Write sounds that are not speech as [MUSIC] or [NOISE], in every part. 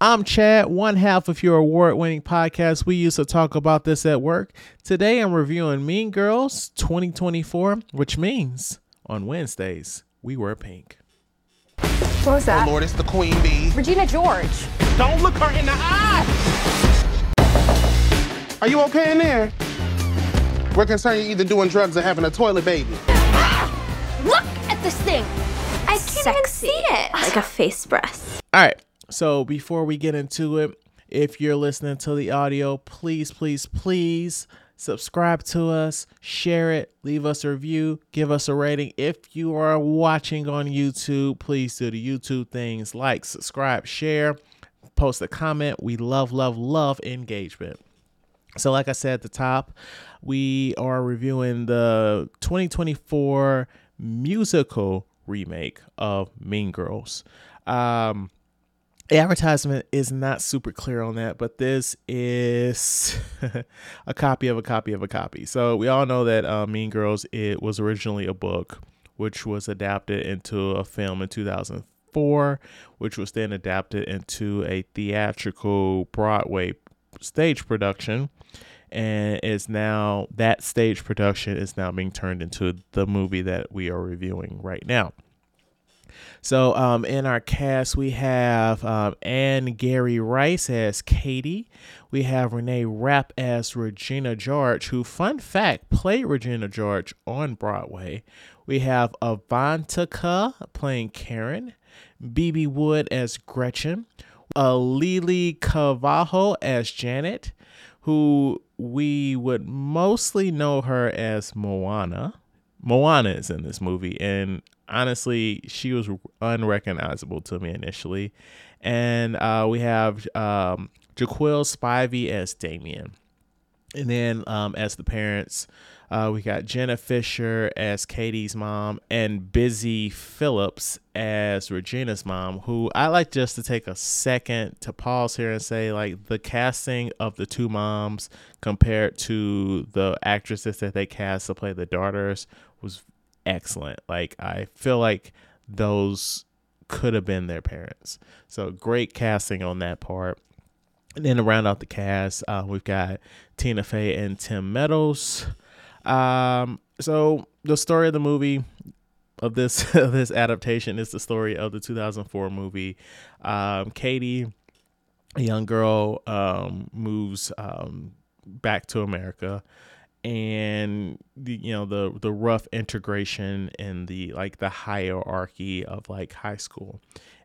I'm Chad, one half of your award winning podcast. We used to talk about this at work. Today I'm reviewing Mean Girls 2024, which means on Wednesdays we wear pink. What was that? Oh Lord, it's the queen bee. Regina George. Don't look her in the eye. Are you okay in there? We're concerned you're either doing drugs or having a toilet baby. Ah! Look at this thing. I can't even see it. like a face breast. All right. So before we get into it, if you're listening to the audio, please, please, please subscribe to us, share it, leave us a review, give us a rating. If you are watching on YouTube, please do the YouTube things like subscribe, share, post a comment. We love, love, love engagement. So, like I said at the top, we are reviewing the 2024 musical remake of Mean Girls. Um, the advertisement is not super clear on that, but this is [LAUGHS] a copy of a copy of a copy. So we all know that uh, Mean Girls it was originally a book, which was adapted into a film in 2004, which was then adapted into a theatrical Broadway stage production, and is now that stage production is now being turned into the movie that we are reviewing right now. So, um, in our cast, we have um, Angourie Rice as Cady. We have Renee Rapp as Regina George, who, fun fact, played Regina George on Broadway. We have Avantika playing Karen, Bebe Wood as Gretchen, uh, Auli'i Cravalho as Janet, who we would mostly know her as Moana. Moana is in this movie, and honestly, she was unrecognizable to me initially. And uh, we have um, Jaquel Spivey as Damian. And then um, as the parents, uh, we got Jenna Fischer as Cady's mom and Busy Philipps as Regina's mom, who I like just to take a second to pause here and say, like, the casting of the two moms compared to the actresses that they cast to play the daughters was excellent. Like I feel like those could have been their parents. So great casting on that part. And then to round out the cast, uh, we've got Tina Fey and Tim Meadows. Um, so the story of the movie of this [LAUGHS] of this adaptation is the story of the 2004 movie. Um, Cady, a young girl, um, moves um, back to America and the you know the the rough integration and the like the hierarchy of like high school.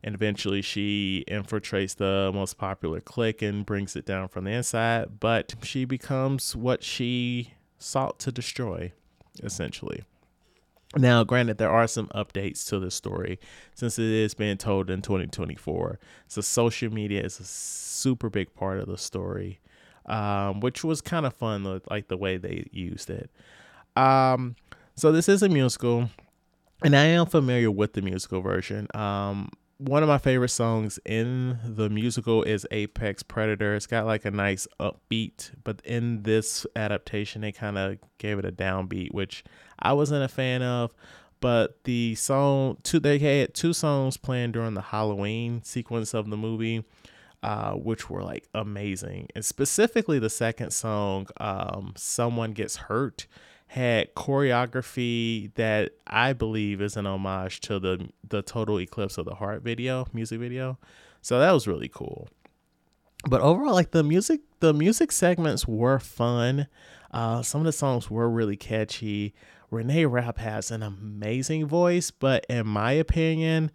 And eventually she infiltrates the most popular clique and brings it down from the inside but she becomes what she sought to destroy essentially. Now granted there are some updates to the story since it is being told in 2024 so social media is a super big part of the story um, which was kind of fun, like the way they used it. Um, so this is a musical, and I am familiar with the musical version. Um, one of my favorite songs in the musical is Apex Predator. It's got like a nice upbeat, but in this adaptation, they kind of gave it a downbeat, which I wasn't a fan of. But the song, two they had two songs playing during the Halloween sequence of the movie uh, which were like amazing. And specifically, the second song, um, Someone Gets Hurt, had choreography that I believe is an homage to the the Total Eclipse of the Heart video, music video. So that was really cool. But overall, like the music, the music segments were fun. Uh, some of the songs were really catchy. Renee Rapp has an amazing voice, but in my opinion,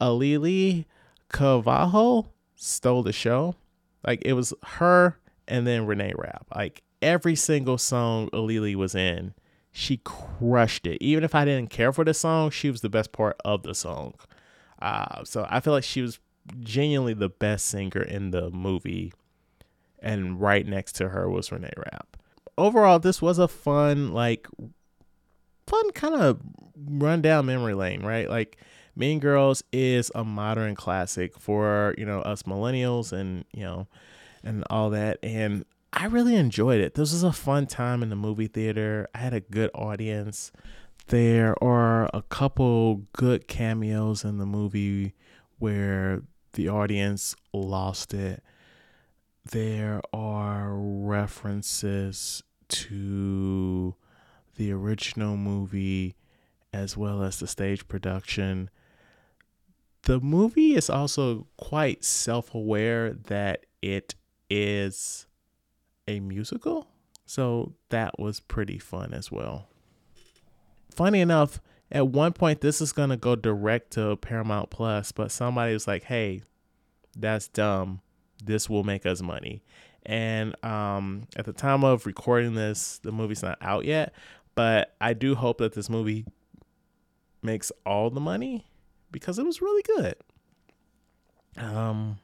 Auli'i Cravalho stole the show. Like it was her and then Renee Rapp. Like every single song Auli'i was in, she crushed it. Even if I didn't care for the song, she was the best part of the song. Uh, so I feel like she was genuinely the best singer in the movie. And right next to her was Renee Rapp. Overall, this was a fun, like, fun kind of run down memory lane, right? Like, Mean Girls is a modern classic for, you know, us millennials and, you know, and all that. And I really enjoyed it. This was a fun time in the movie theater. I had a good audience. There are a couple good cameos in the movie where the audience lost it. There are references to the original movie as well as the stage production. The movie is also quite self aware that it is a musical. So that was pretty fun as well. Funny enough, at one point this is going to go direct to Paramount Plus, but somebody was like, "Hey, that's dumb. This will make us money." And um, at the time of recording this, the movie's not out yet, but I do hope that this movie makes all the money because it was really good. Um,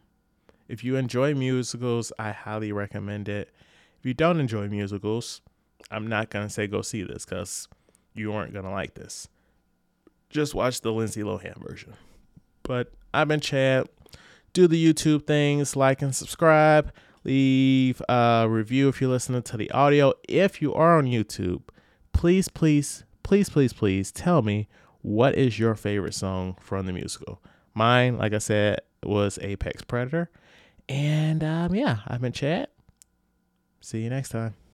if you enjoy musicals, I highly recommend it. If you don't enjoy musicals, I'm not gonna say go see this because you aren't gonna like this. Just watch the Lindsay Lohan version. But I've been Chad. Do the YouTube things, like and subscribe. Leave a review if you're listening to the audio. If you are on YouTube, please, please, please, please, please tell me what is your favorite song from the musical. Mine, like I said, was Apex Predator. And um, yeah, I've been Chad. See you next time.